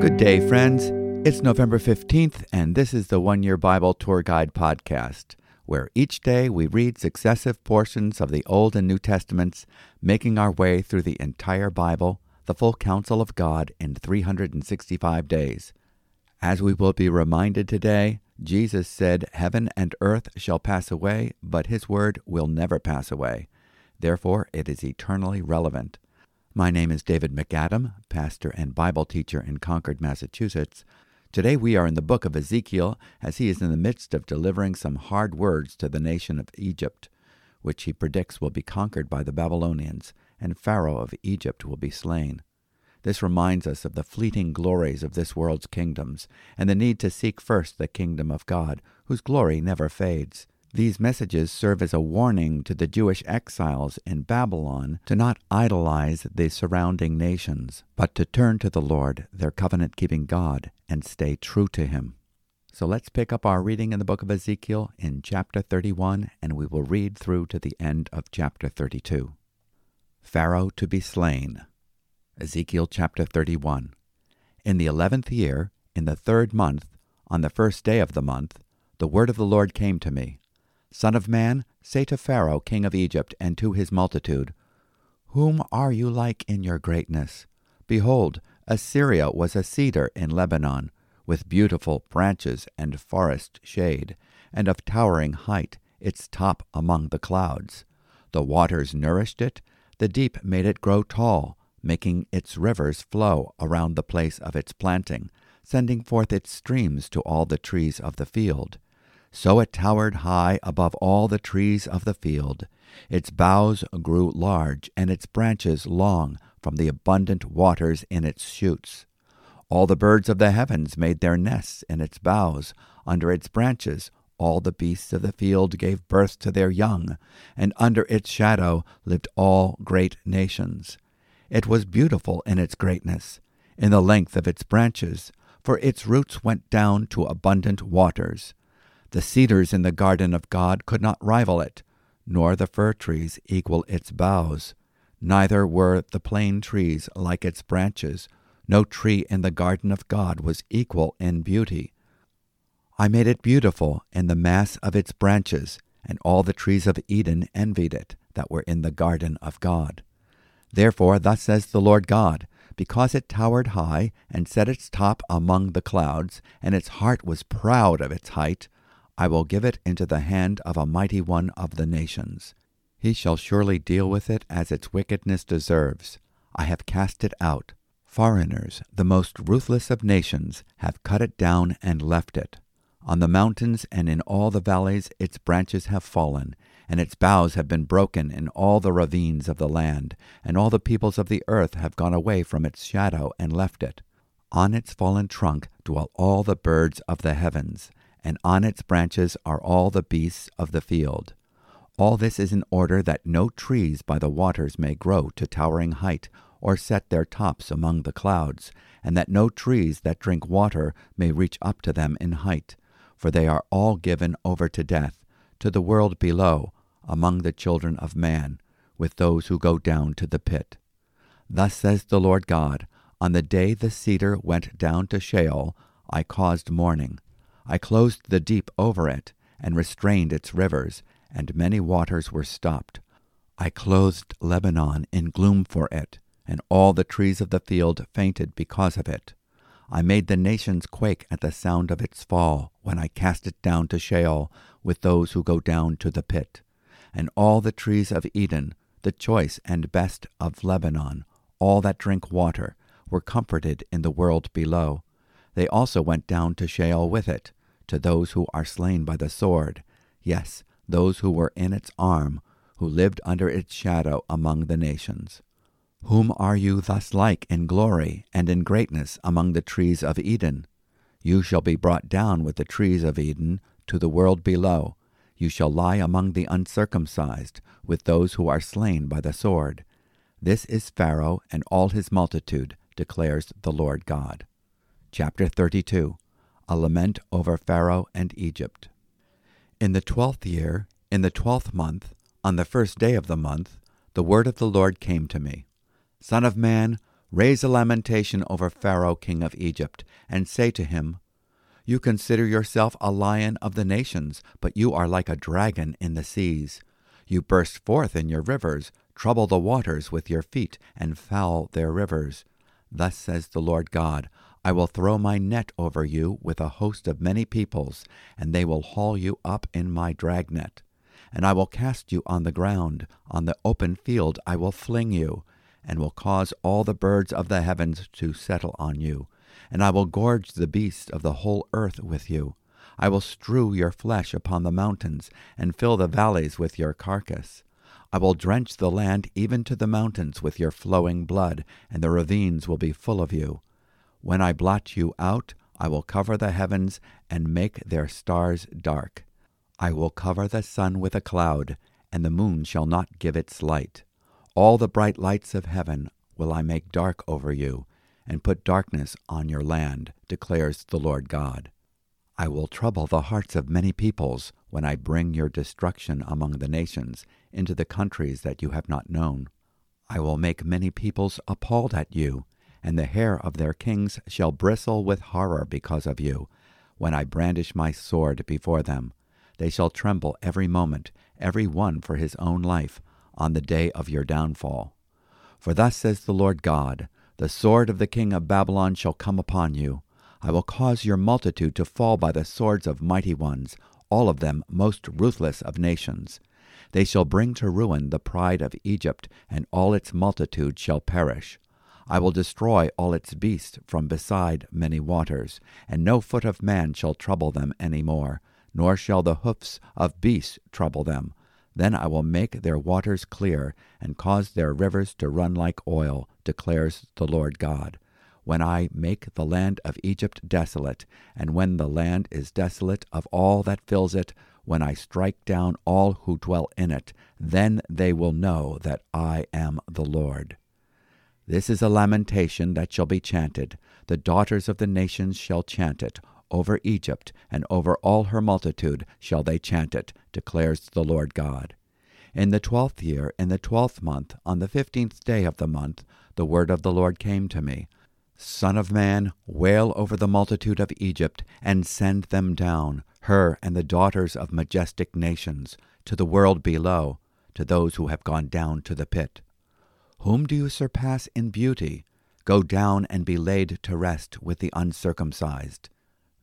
Good day, friends. It's November 15th, and this is the One Year Bible Tour Guide podcast, where each day we read successive portions of the Old and New Testaments, making our way through the entire Bible, the full counsel of God, in 365 days. As we will be reminded today, Jesus said, Heaven and earth shall pass away, but his word will never pass away. Therefore, it is eternally relevant. My name is David MacAdam, pastor and Bible teacher in Concord, Massachusetts. Today we are in the book of Ezekiel as he is in the midst of delivering some hard words to the nation of Egypt, which he predicts will be conquered by the Babylonians, and Pharaoh of Egypt will be slain. This reminds us of the fleeting glories of this world's kingdoms, and the need to seek first the kingdom of God, whose glory never fades. These messages serve as a warning to the Jewish exiles in Babylon to not idolize the surrounding nations, but to turn to the Lord, their covenant keeping God, and stay true to Him. So let's pick up our reading in the book of Ezekiel in chapter 31, and we will read through to the end of chapter 32. Pharaoh to be slain. Ezekiel chapter 31. In the eleventh year, in the third month, on the first day of the month, the word of the Lord came to me. Son of man, say to Pharaoh, king of Egypt, and to his multitude, Whom are you like in your greatness? Behold, Assyria was a cedar in Lebanon, with beautiful branches and forest shade, and of towering height, its top among the clouds. The waters nourished it, the deep made it grow tall, making its rivers flow around the place of its planting, sending forth its streams to all the trees of the field. So it towered high above all the trees of the field. Its boughs grew large, and its branches long from the abundant waters in its shoots. All the birds of the heavens made their nests in its boughs. Under its branches all the beasts of the field gave birth to their young, and under its shadow lived all great nations. It was beautiful in its greatness, in the length of its branches, for its roots went down to abundant waters. The cedars in the garden of God could not rival it, nor the fir trees equal its boughs. Neither were the plane trees like its branches. No tree in the garden of God was equal in beauty. I made it beautiful in the mass of its branches, and all the trees of Eden envied it that were in the garden of God. Therefore, thus says the Lord God, because it towered high and set its top among the clouds, and its heart was proud of its height, I will give it into the hand of a mighty one of the nations. He shall surely deal with it as its wickedness deserves. I have cast it out. Foreigners, the most ruthless of nations, have cut it down and left it. On the mountains and in all the valleys its branches have fallen, and its boughs have been broken in all the ravines of the land, and all the peoples of the earth have gone away from its shadow and left it. On its fallen trunk dwell all the birds of the heavens, and on its branches are all the beasts of the field. All this is in order that no trees by the waters may grow to towering height, or set their tops among the clouds, and that no trees that drink water may reach up to them in height, for they are all given over to death, to the world below, among the children of man, with those who go down to the pit. Thus says the Lord God, On the day the cedar went down to Sheol, I caused mourning. I closed the deep over it, and restrained its rivers, and many waters were stopped. I clothed Lebanon in gloom for it, and all the trees of the field fainted because of it. I made the nations quake at the sound of its fall, when I cast it down to Sheol with those who go down to the pit. And all the trees of Eden, the choice and best of Lebanon, all that drink water, were comforted in the world below. They also went down to Sheol with it, to those who are slain by the sword, yes, those who were in its arm, who lived under its shadow among the nations. Whom are you thus like in glory and in greatness among the trees of Eden? You shall be brought down with the trees of Eden to the world below. You shall lie among the uncircumcised, with those who are slain by the sword. This is Pharaoh and all his multitude, declares the Lord God. Chapter 32 A Lament over Pharaoh and Egypt. In the twelfth year, in the twelfth month, on the first day of the month, the word of the Lord came to me Son of man, raise a lamentation over Pharaoh king of Egypt, and say to him, You consider yourself a lion of the nations, but you are like a dragon in the seas. You burst forth in your rivers, trouble the waters with your feet, and foul their rivers. Thus says the Lord God, I will throw my net over you with a host of many peoples, and they will haul you up in my dragnet. And I will cast you on the ground, on the open field I will fling you, and will cause all the birds of the heavens to settle on you. And I will gorge the beasts of the whole earth with you. I will strew your flesh upon the mountains, and fill the valleys with your carcass. I will drench the land even to the mountains with your flowing blood, and the ravines will be full of you. When I blot you out, I will cover the heavens and make their stars dark. I will cover the sun with a cloud, and the moon shall not give its light. All the bright lights of heaven will I make dark over you, and put darkness on your land, declares the Lord God. I will trouble the hearts of many peoples when I bring your destruction among the nations into the countries that you have not known. I will make many peoples appalled at you, and the hair of their kings shall bristle with horror because of you, when I brandish my sword before them. They shall tremble every moment, every one for his own life, on the day of your downfall. For thus says the Lord God, The sword of the king of Babylon shall come upon you. I will cause your multitude to fall by the swords of mighty ones, all of them most ruthless of nations. They shall bring to ruin the pride of Egypt, and all its multitude shall perish. I will destroy all its beasts from beside many waters, and no foot of man shall trouble them any more, nor shall the hoofs of beasts trouble them. Then I will make their waters clear, and cause their rivers to run like oil, declares the Lord God. When I make the land of Egypt desolate, and when the land is desolate of all that fills it, when I strike down all who dwell in it, then they will know that I am the Lord. This is a lamentation that shall be chanted. The daughters of the nations shall chant it. Over Egypt and over all her multitude shall they chant it, declares the Lord God. In the twelfth year, in the twelfth month, on the fifteenth day of the month, the word of the Lord came to me. Son of man, wail over the multitude of Egypt, and send them down, her and the daughters of majestic nations, to the world below, to those who have gone down to the pit. Whom do you surpass in beauty? Go down and be laid to rest with the uncircumcised.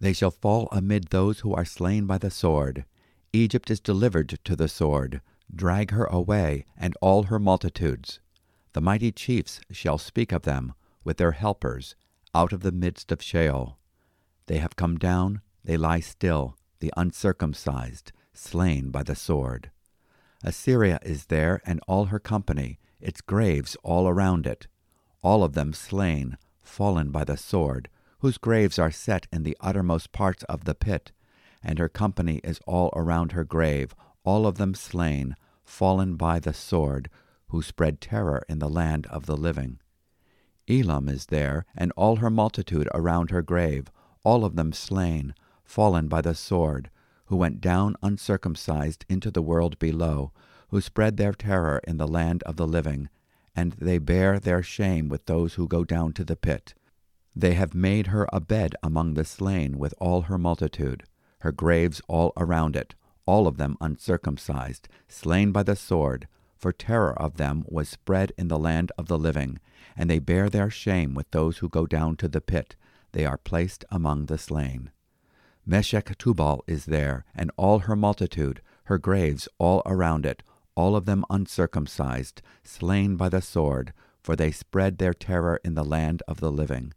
They shall fall amid those who are slain by the sword. Egypt is delivered to the sword. Drag her away, and all her multitudes. The mighty chiefs shall speak of them, with their helpers, out of the midst of Sheol. They have come down, they lie still, the uncircumcised, slain by the sword. Assyria is there, and all her company, its graves all around it, all of them slain, fallen by the sword, whose graves are set in the uttermost parts of the pit, and her company is all around her grave, all of them slain, fallen by the sword, who spread terror in the land of the living. Elam is there, and all her multitude around her grave, all of them slain, fallen by the sword, who went down uncircumcised into the world below, who spread their terror in the land of the living, and they bear their shame with those who go down to the pit. They have made her a bed among the slain with all her multitude, her graves all around it, all of them uncircumcised, slain by the sword, for terror of them was spread in the land of the living, and they bear their shame with those who go down to the pit, they are placed among the slain. Meshech Tubal is there, and all her multitude, her graves all around it, all of them uncircumcised, slain by the sword, for they spread their terror in the land of the living.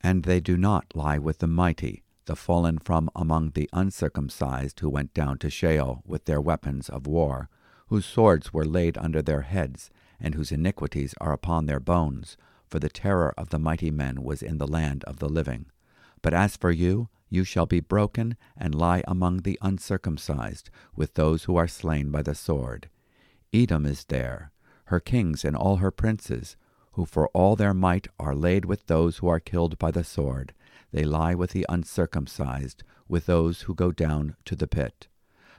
And they do not lie with the mighty, the fallen from among the uncircumcised who went down to Sheol with their weapons of war, whose swords were laid under their heads, and whose iniquities are upon their bones, for the terror of the mighty men was in the land of the living. But as for you, you shall be broken and lie among the uncircumcised, with those who are slain by the sword. Edom is there, her kings and all her princes, who for all their might are laid with those who are killed by the sword. They lie with the uncircumcised, with those who go down to the pit.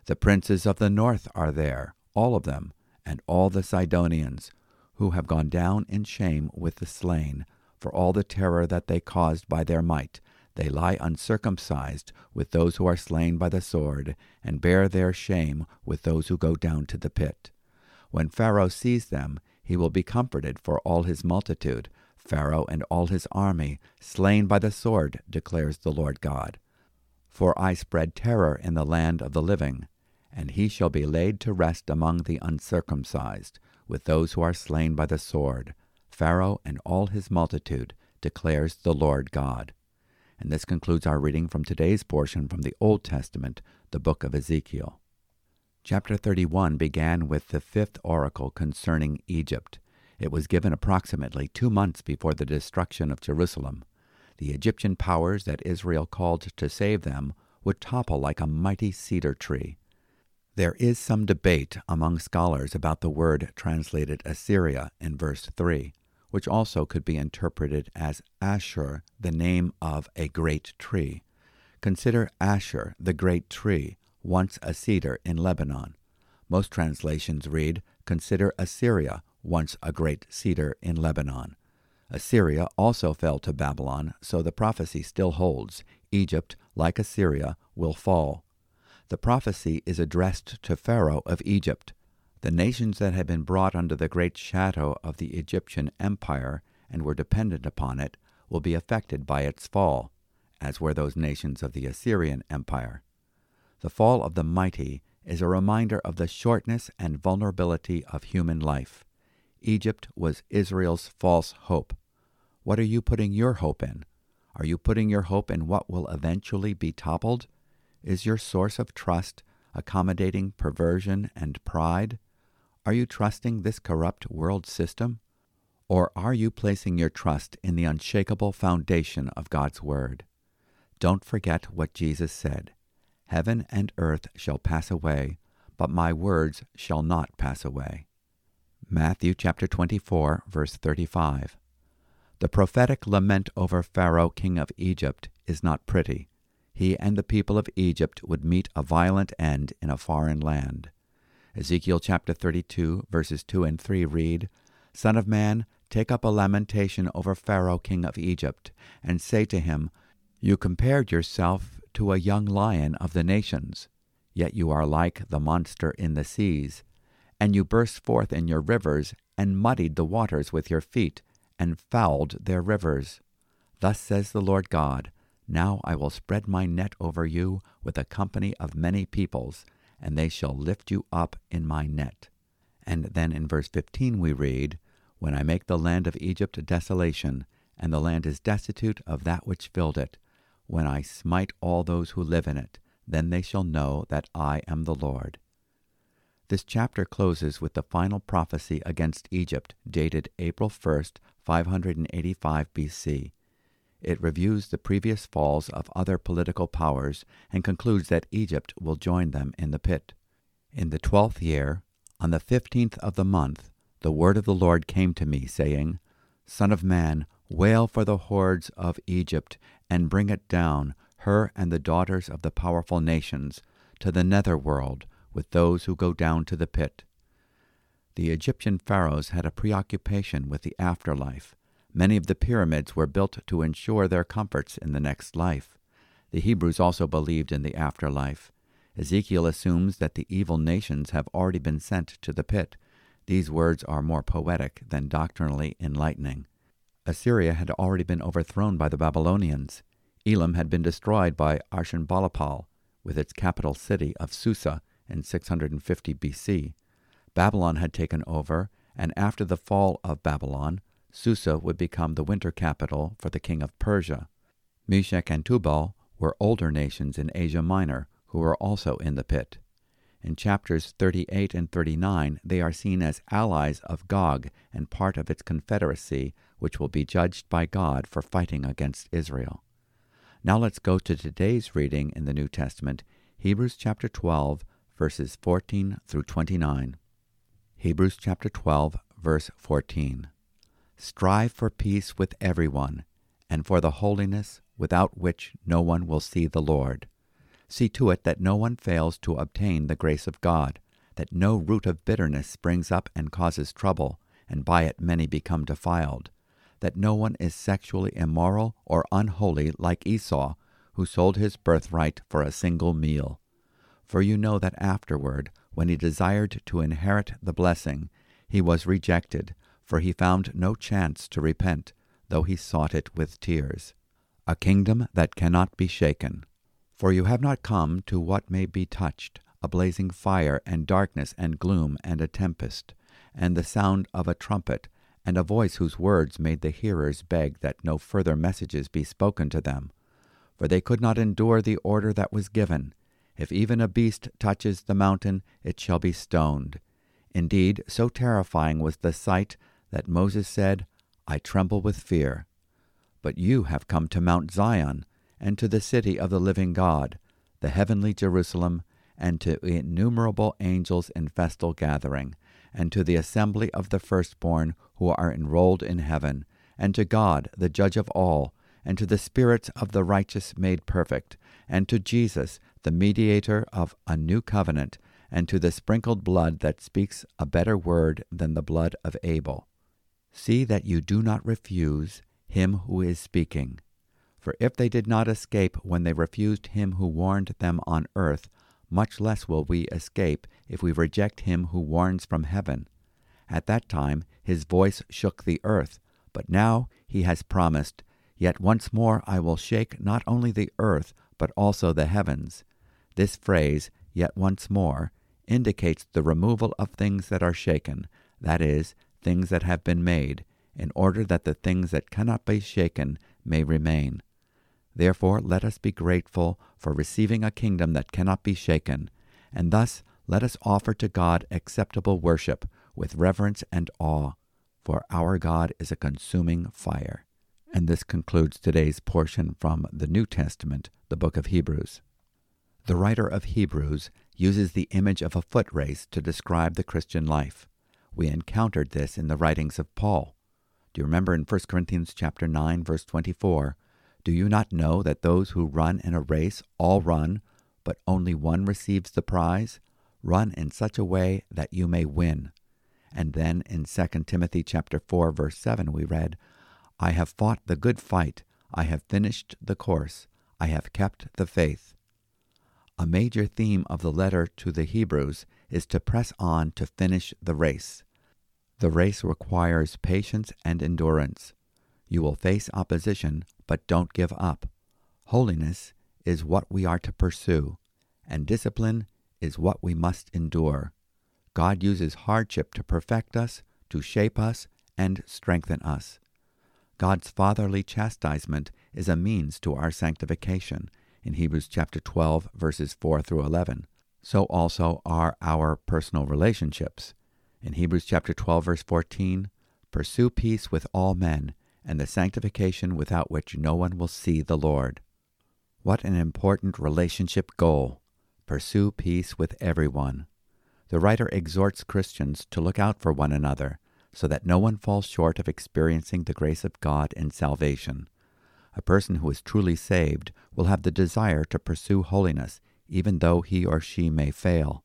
The princes of the north are there, all of them, and all the Sidonians, who have gone down in shame with the slain, for all the terror that they caused by their might. They lie uncircumcised with those who are slain by the sword, and bear their shame with those who go down to the pit. When Pharaoh sees them, he will be comforted for all his multitude, Pharaoh and all his army, slain by the sword, declares the Lord God. For I spread terror in the land of the living, and he shall be laid to rest among the uncircumcised, with those who are slain by the sword, Pharaoh and all his multitude, declares the Lord God. And this concludes our reading from today's portion from the Old Testament, the book of Ezekiel. Chapter 31 began with the fifth oracle concerning Egypt. It was given approximately two months before the destruction of Jerusalem. The Egyptian powers that Israel called to save them would topple like a mighty cedar tree. There is some debate among scholars about the word translated Assyria in verse 3, which also could be interpreted as Ashur, the name of a great tree. Consider Ashur, the great tree, once a cedar in Lebanon. Most translations read, Consider Assyria, once a great cedar in Lebanon. Assyria also fell to Babylon, so the prophecy still holds. Egypt, like Assyria, will fall. The prophecy is addressed to Pharaoh of Egypt. The nations that had been brought under the great shadow of the Egyptian empire and were dependent upon it will be affected by its fall, as were those nations of the Assyrian empire. The fall of the mighty is a reminder of the shortness and vulnerability of human life. Egypt was Israel's false hope. What are you putting your hope in? Are you putting your hope in what will eventually be toppled? Is your source of trust accommodating perversion and pride? Are you trusting this corrupt world system? Or are you placing your trust in the unshakable foundation of God's Word? Don't forget what Jesus said Heaven and earth shall pass away, but my words shall not pass away. Matthew chapter 24, verse 35. The prophetic lament over Pharaoh, king of Egypt, is not pretty. He and the people of Egypt would meet a violent end in a foreign land. Ezekiel chapter 32, verses 2 and 3 read, Son of man, take up a lamentation over Pharaoh, king of Egypt, and say to him, You compared yourself to a young lion of the nations, yet you are like the monster in the seas and you burst forth in your rivers, and muddied the waters with your feet, and fouled their rivers. Thus says the Lord God Now I will spread my net over you with a company of many peoples, and they shall lift you up in my net. And then in verse 15 we read, When I make the land of Egypt desolation, and the land is destitute of that which filled it, when I smite all those who live in it, then they shall know that I am the Lord. This chapter closes with the final prophecy against Egypt, dated April 1st, 585 BC. It reviews the previous falls of other political powers and concludes that Egypt will join them in the pit. In the twelfth year, on the fifteenth of the month, the word of the Lord came to me, saying, Son of man, wail for the hordes of Egypt, and bring it down, her and the daughters of the powerful nations, to the nether world, with those who go down to the pit. The Egyptian pharaohs had a preoccupation with the afterlife. Many of the pyramids were built to ensure their comforts in the next life. The Hebrews also believed in the afterlife. Ezekiel assumes that the evil nations have already been sent to the pit. These words are more poetic than doctrinally enlightening. Assyria had already been overthrown by the Babylonians. Elam had been destroyed by Ashurbanipal, with its capital city of Susa in 650 BC. Babylon had taken over, and after the fall of Babylon, Susa would become the winter capital for the king of Persia. Meshech and Tubal were older nations in Asia Minor who were also in the pit. In chapters 38 and 39, they are seen as allies of Gog and part of its confederacy, which will be judged by God for fighting against Israel. Now let's go to today's reading in the New Testament, Hebrews chapter 12, verses 14 through 29. Hebrews chapter 12, verse 14. Strive for peace with everyone, and for the holiness without which no one will see the Lord. See to it that no one fails to obtain the grace of God, that no root of bitterness springs up and causes trouble, and by it many become defiled, that no one is sexually immoral or unholy like Esau, who sold his birthright for a single meal. For you know that afterward, when he desired to inherit the blessing, he was rejected, for he found no chance to repent, though he sought it with tears. A kingdom that cannot be shaken. For you have not come to what may be touched, a blazing fire, and darkness, and gloom, and a tempest, and the sound of a trumpet, and a voice whose words made the hearers beg that no further messages be spoken to them. For they could not endure the order that was given If even a beast touches the mountain, it shall be stoned. Indeed, so terrifying was the sight that Moses said, I tremble with fear. But you have come to Mount Zion, and to the city of the living God, the heavenly Jerusalem, and to innumerable angels in festal gathering, and to the assembly of the firstborn who are enrolled in heaven, and to God, the judge of all, and to the spirits of the righteous made perfect, and to Jesus, the mediator of a new covenant, and to the sprinkled blood that speaks a better word than the blood of Abel. See that you do not refuse him who is speaking. For if they did not escape when they refused him who warned them on earth, much less will we escape if we reject him who warns from heaven. At that time his voice shook the earth, but now he has promised, Yet once more I will shake not only the earth, but also the heavens. This phrase, yet once more, indicates the removal of things that are shaken, that is, things that have been made, in order that the things that cannot be shaken may remain. Therefore, let us be grateful for receiving a kingdom that cannot be shaken, and thus let us offer to God acceptable worship with reverence and awe, for our God is a consuming fire. And this concludes today's portion from the New Testament, the book of Hebrews. The writer of Hebrews uses the image of a foot race to describe the Christian life. We encountered this in the writings of Paul. Do you remember in 1 Corinthians chapter 9 verse 24, do you not know that those who run in a race all run, but only one receives the prize? Run in such a way that you may win. And then in 2 Timothy chapter 4 verse 7 we read, I have fought the good fight, I have finished the course, I have kept the faith. A major theme of the letter to the Hebrews is to press on to finish the race. The race requires patience and endurance. You will face opposition, but don't give up. Holiness is what we are to pursue, and discipline is what we must endure. God uses hardship to perfect us, to shape us, and strengthen us. God's fatherly chastisement is a means to our sanctification in Hebrews chapter 12 verses 4 through 11. So also are our personal relationships. In Hebrews chapter 12 verse 14, pursue peace with all men and the sanctification without which no one will see the Lord. What an important relationship goal. Pursue peace with everyone. The writer exhorts Christians to look out for one another so that no one falls short of experiencing the grace of God in salvation. A person who is truly saved will have the desire to pursue holiness, even though he or she may fail.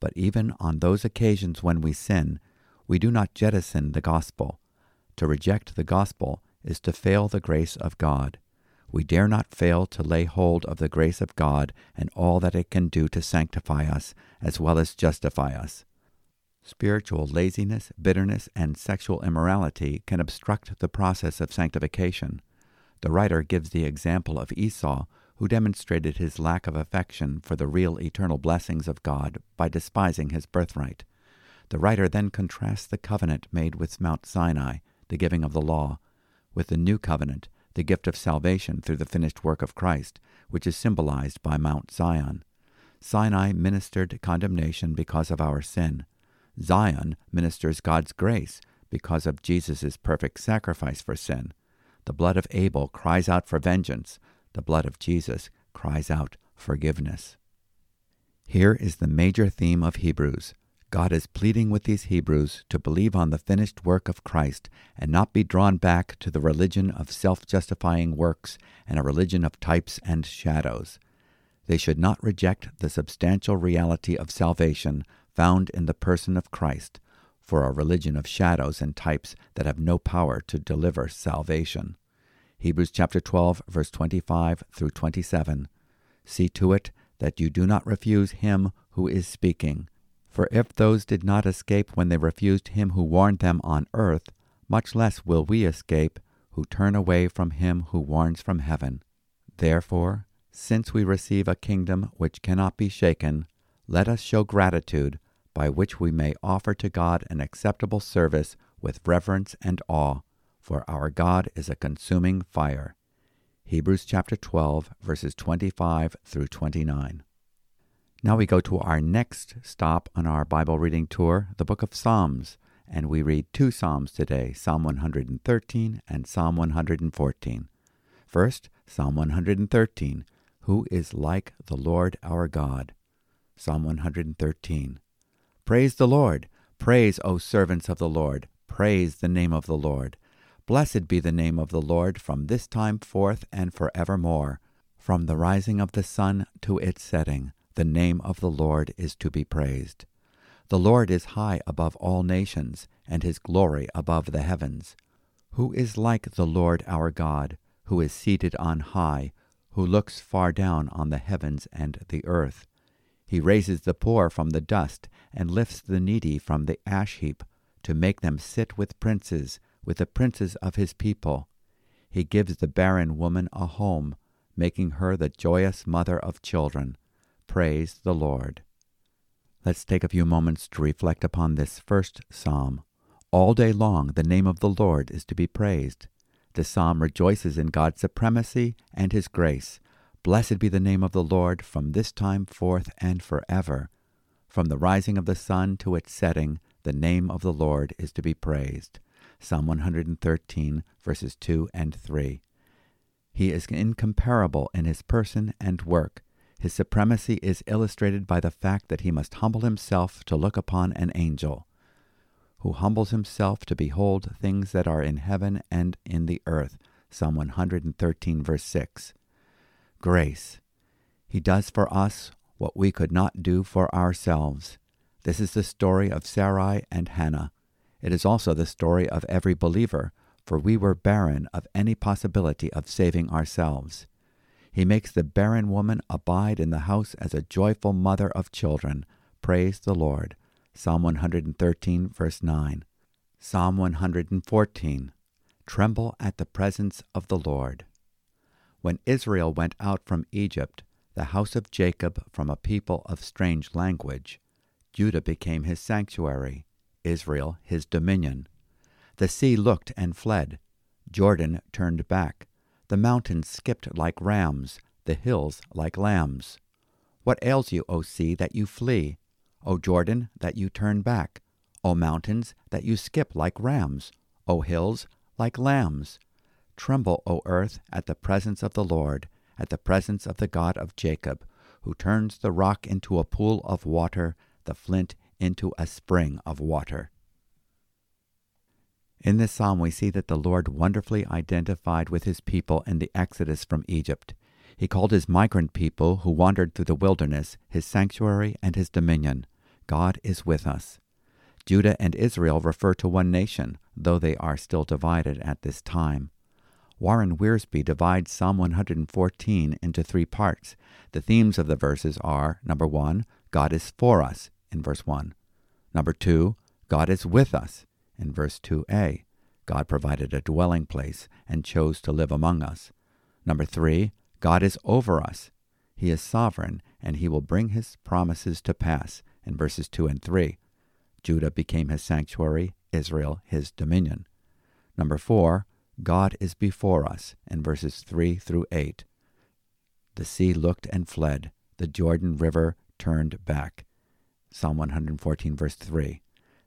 But even on those occasions when we sin, we do not jettison the gospel. To reject the gospel is to fail the grace of God. We dare not fail to lay hold of the grace of God and all that it can do to sanctify us as well as justify us. Spiritual laziness, bitterness, and sexual immorality can obstruct the process of sanctification. The writer gives the example of Esau, who demonstrated his lack of affection for the real eternal blessings of God by despising his birthright. The writer then contrasts the covenant made with Mount Sinai, the giving of the law, with the new covenant, the gift of salvation through the finished work of Christ, which is symbolized by Mount Zion. Sinai ministered condemnation because of our sin. Zion ministers God's grace because of Jesus' perfect sacrifice for sin. The blood of Abel cries out for vengeance. The blood of Jesus cries out forgiveness. Here is the major theme of Hebrews. God is pleading with these Hebrews to believe on the finished work of Christ and not be drawn back to the religion of self justifying works and a religion of types and shadows. They should not reject the substantial reality of salvation found in the person of Christ, for a religion of shadows and types that have no power to deliver salvation. Hebrews chapter 12 verse 25 through 27. See to it that you do not refuse him who is speaking. For if those did not escape when they refused him who warned them on earth, much less will we escape who turn away from him who warns from heaven. Therefore, since we receive a kingdom which cannot be shaken, let us show gratitude by which we may offer to God an acceptable service with reverence and awe, for our God is a consuming fire. Hebrews chapter 12, verses 25 through 29. Now we go to our next stop on our Bible reading tour, the book of Psalms, and we read two Psalms today Psalm 113 and Psalm 114. First, Psalm 113 Who is like the Lord our God? Psalm 113. Praise the Lord. Praise, O servants of the Lord. Praise the name of the Lord. Blessed be the name of the Lord from this time forth and forevermore. From the rising of the sun to its setting, the name of the Lord is to be praised. The Lord is high above all nations, and his glory above the heavens. Who is like the Lord our God, who is seated on high, who looks far down on the heavens and the earth? He raises the poor from the dust, and lifts the needy from the ash heap, to make them sit with princes, with the princes of his people. He gives the barren woman a home, making her the joyous mother of children. Praise the Lord. Let's take a few moments to reflect upon this first psalm. All day long, the name of the Lord is to be praised. The psalm rejoices in God's supremacy and his grace Blessed be the name of the Lord from this time forth and forever. From the rising of the sun to its setting, the name of the Lord is to be praised. Psalm 113, verses 2 and 3. He is incomparable in his person and work. His supremacy is illustrated by the fact that he must humble himself to look upon an angel, who humbles himself to behold things that are in heaven and in the earth. Psalm 113, verse 6 grace. He does for us what we could not do for ourselves. This is the story of Sarai and Hannah. It is also the story of every believer, for we were barren of any possibility of saving ourselves. He makes the barren woman abide in the house as a joyful mother of children. Praise the Lord. Psalm 113, verse 9. Psalm 114. Tremble at the presence of the Lord. When Israel went out from Egypt, the house of Jacob from a people of strange language, Judah became his sanctuary, Israel his dominion. The sea looked and fled, Jordan turned back, the mountains skipped like rams, the hills like lambs. What ails you, O sea, that you flee? O Jordan, that you turn back? O mountains, that you skip like rams? O hills, like lambs? Tremble, O earth, at the presence of the Lord, at the presence of the God of Jacob, who turns the rock into a pool of water, the flint into a spring of water. In this psalm, we see that the Lord wonderfully identified with his people in the exodus from Egypt. He called his migrant people who wandered through the wilderness his sanctuary and his dominion. God is with us. Judah and Israel refer to one nation, though they are still divided at this time. Warren Wiersbe divides Psalm 114 into three parts. The themes of the verses are number one, God is for us, in verse 1. Number two, God is with us, in verse 2a. God provided a dwelling place and chose to live among us. Number three, God is over us. He is sovereign, and he will bring his promises to pass, in verses 2 and 3. Judah became his sanctuary, Israel his dominion. Number four, God is before us, in verses 3 through 8. The sea looked and fled, the Jordan River turned back. Psalm 114, verse 3.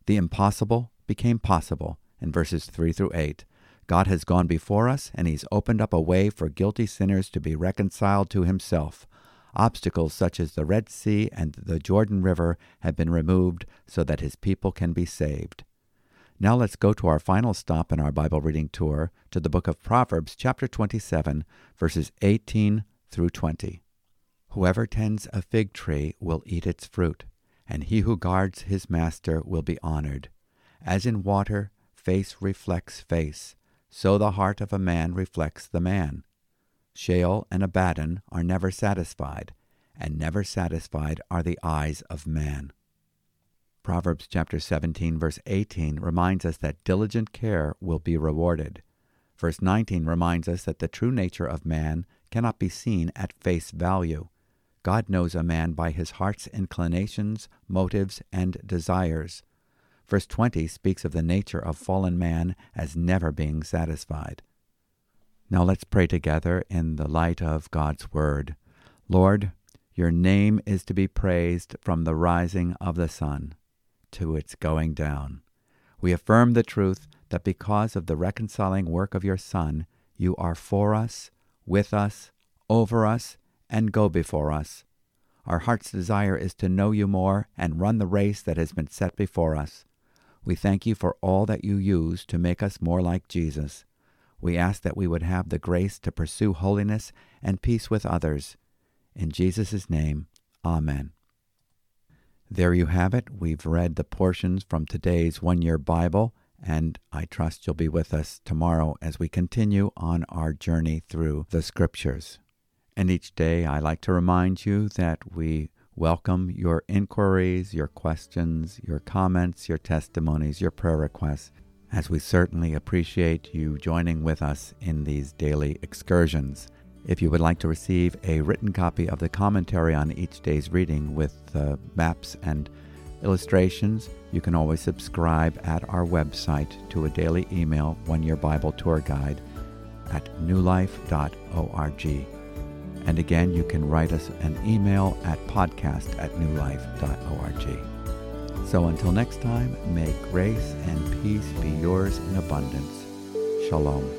The impossible became possible, in verses 3 through 8. God has gone before us, and He's opened up a way for guilty sinners to be reconciled to Himself. Obstacles such as the Red Sea and the Jordan River have been removed so that His people can be saved. Now let's go to our final stop in our Bible reading tour to the book of Proverbs, chapter 27, verses 18 through 20. Whoever tends a fig tree will eat its fruit, and he who guards his master will be honored. As in water, face reflects face, so the heart of a man reflects the man. Sheol and Abaddon are never satisfied, and never satisfied are the eyes of man. Proverbs chapter 17 verse 18 reminds us that diligent care will be rewarded. Verse 19 reminds us that the true nature of man cannot be seen at face value. God knows a man by his heart's inclinations, motives, and desires. Verse 20 speaks of the nature of fallen man as never being satisfied. Now let's pray together in the light of God's Word. Lord, your name is to be praised from the rising of the sun to its going down. We affirm the truth that because of the reconciling work of your Son, you are for us, with us, over us, and go before us. Our heart's desire is to know you more and run the race that has been set before us. We thank you for all that you use to make us more like Jesus. We ask that we would have the grace to pursue holiness and peace with others. In Jesus' name, Amen. There you have it. We've read the portions from today's one year Bible, and I trust you'll be with us tomorrow as we continue on our journey through the Scriptures. And each day I like to remind you that we welcome your inquiries, your questions, your comments, your testimonies, your prayer requests, as we certainly appreciate you joining with us in these daily excursions. If you would like to receive a written copy of the commentary on each day's reading with uh, maps and illustrations, you can always subscribe at our website to a daily email one year Bible tour guide at newlife.org. And again, you can write us an email at podcast at newlife.org. So until next time, may grace and peace be yours in abundance. Shalom.